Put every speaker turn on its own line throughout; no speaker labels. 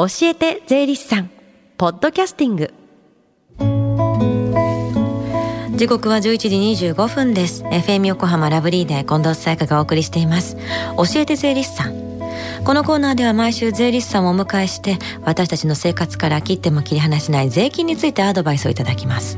教えて税理士さん。ポッドキャスティング。
時刻は11時25分です。FM 横浜ラブリーで近藤沙耶香がお送りしています。教えて税理士さん。このコーナーでは毎週税理士さんをお迎えして私たちの生活から切っても切り離せない税金についてアドバイスをいただきます。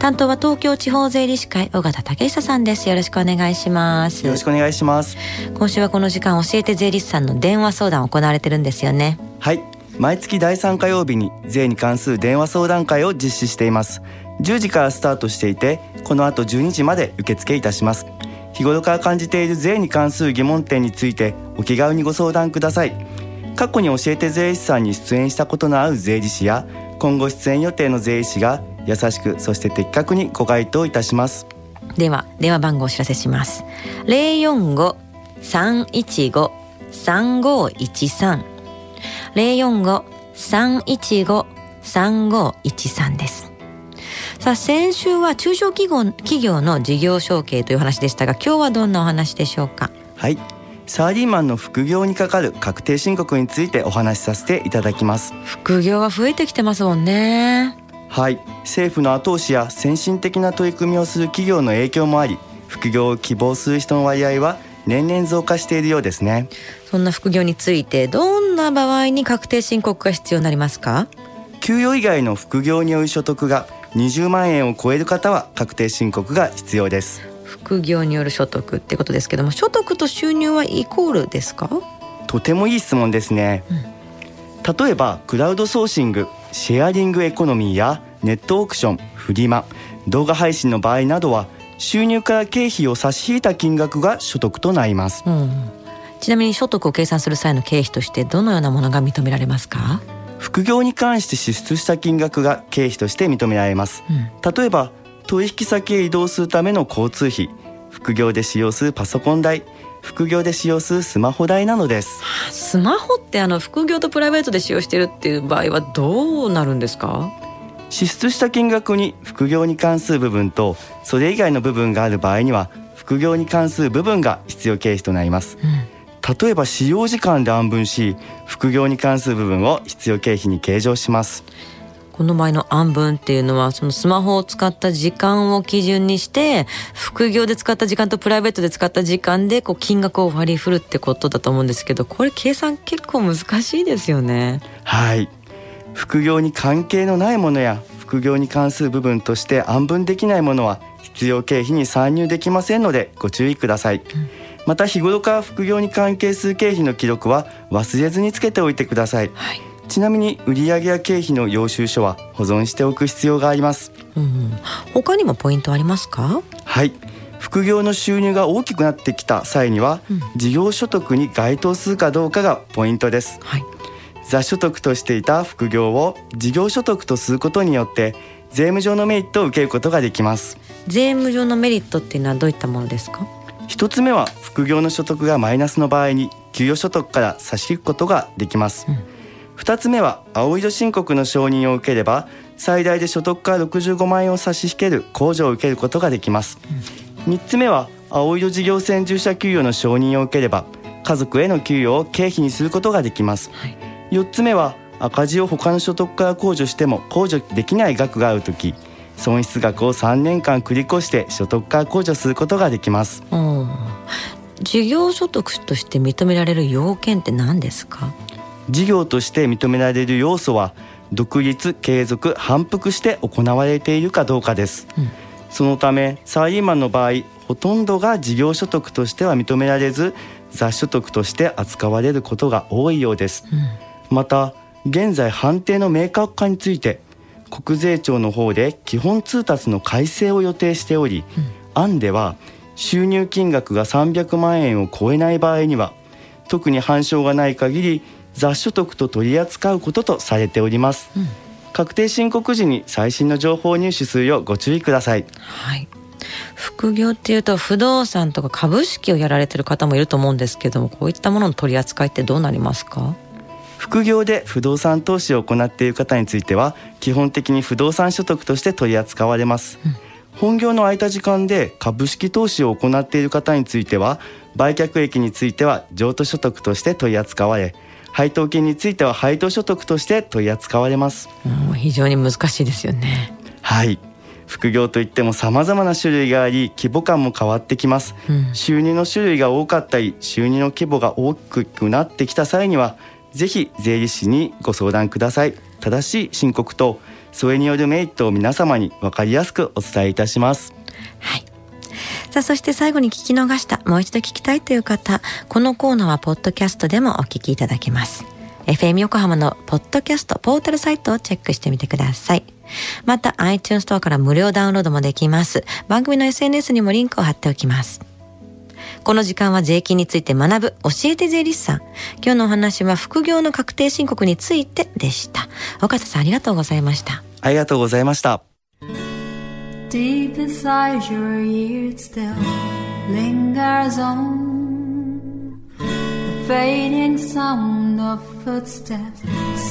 担当は東京地方税理士会尾形武久さんです。よろしくお願いします。
よろしくお願いします。
今週はこの時間教えて税理士さんの電話相談行われてるんですよね。
はい毎月第3火曜日に税に関する電話相談会を実施しています。10時からスタートしていてこの後12時まで受付いたします。日頃から感じている税に関する疑問点についてお気軽にご相談ください。過去に教えて税理士さんに出演したことのある税理士や今後出演予定の税理士が優しくそして的確にご回答いたします。
では電話番号をお知らせします。045-315-3513 045-315-3513です。さあ先週は中小企業企業の事業承継という話でしたが今日はどんなお話でしょうか？
はい。サラリーマンの副業にかかる確定申告についてお話しさせていただきます。
副業は増えてきてますもんね。
はい。政府の後押しや先進的な取り組みをする企業の影響もあり副業を希望する人の割合は年々増加しているようですね。
そんな副業についてどんな場合に確定申告が必要になりますか？
給与以外の副業による所得が20万円を超える方は確定申告が必要です。
副業による所得ってことですけども所得と収入はイコールですか？
とてもいい質問ですね、うん、例えばクラウドソーシングシェアリングエコノミーやネットオークションフリマ動画配信の場合などは収入から経費を差し引いた金額が所得となります、うん、
ちなみに所得を計算する際の経費としてどのようなものが認められますか？
副業に関して支出した金額が経費として認められます、うん、例えば取引先へ移動するための交通費。副業で使用するパソコン代。副業で使用するスマホ代などです。
スマホってあの副業とプライベートで使用しているっていう場合はどうなるんですか？
支出した金額に副業に関する部分とそれ以外の部分がある場合には副業に関する部分が必要経費となります、うん。例えば使用時間で安分し副業に関する部分を必要経費に計上します。
この場合の安分っていうのはそのスマホを使った時間を基準にして副業で使った時間とプライベートで使った時間でこう金額を割り振るってことだと思うんですけどこれ計算結構難しいですよね。
はい副業に関係のないものや副業に関する部分として安分できないものは必要経費に参入できませんのでご注意ください、うん。また日頃から副業に関係する経費の記録は忘れずにつけておいてください、はい、ちなみに売上や経費の領収書は保存しておく必要があります、
うん、他にもポイントありますか？
はい。副業の収入が大きくなってきた際には、うん、事業所得に該当するかどうかがポイントです、はい、雑所得としていた副業を事業所得とすることによって税務上のメリットを受けることができます。
税務上のメリットっていうのはどういったものですか？
一つ目は副業の所得がマイナスの場合に給与所得から差し引くことができます、二、うん、つ目は青色申告の承認を受ければ最大で所得から65万円を差し引ける控除を受けることができます、うん、つ目は青色事業専従者給与の承認を受ければ家族への給与を経費にすることができます、はい、つ目は赤字を他の所得から控除しても控除できない額があるとき損失額を3年間繰り越して所得から控除することができます、うん、
事業所得として認められる要件って何ですか？
事業として認められる要素は独立継続反復して行われているかどうかです、うん、そのためサラリーマンの場合ほとんどが事業所得としては認められず雑所得として扱われることが多いようです、うん、また現在判定の明確化について国税庁の方で基本通達の改正を予定しており、うん、案では収入金額が300万円を超えない場合には特に反証がない限り雑所得と取り扱うこととされております、うん、確定申告時に最新の情報を入手するようご注意ください。
はい。副業っていうと不動産とか株式をやられてる方もいると思うんですけどもこういったものの取り扱いってどうなりますか？
副業で不動産投資を行っている方については基本的に不動産所得として取り扱われます、うん、本業の空いた時間で株式投資を行っている方については売却益については譲渡所得として取り扱われ配当金については配当所得として取り扱われます。
非常に難しいですよね。
はい。副業といっても様々な種類があり規模感も変わってきます、うん、収入の種類が多かったり収入の規模が大きくなってきた際にはぜひ税理士にご相談ください正しい申告とそれによるメリットを皆様に分かりやすくお伝えいたします
はいさあ、そして最後に聞き逃した、もう一度聞きたいという方、このコーナーはポッドキャストでもお聞きいただけます。FM 横浜のポッドキャストポータルサイトをチェックしてみてください。また iTunes ストアから無料ダウンロードもできます。番組の SNS にもリンクを貼っておきます。この時間は税金について学ぶ教えて税理士さん。今日のお話は副業の確定申告についてでした。岡田さんありがとうございました。
ありがとうございました。
Deep inside your ears still lingers on the fading sound of footsteps,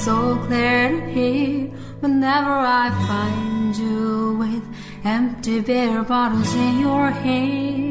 so clear to hear whenever I find you with empty beer bottles in your hand.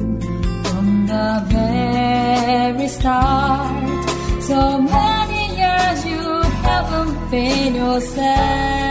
the very start. So many years you haven't been yourself.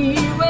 You.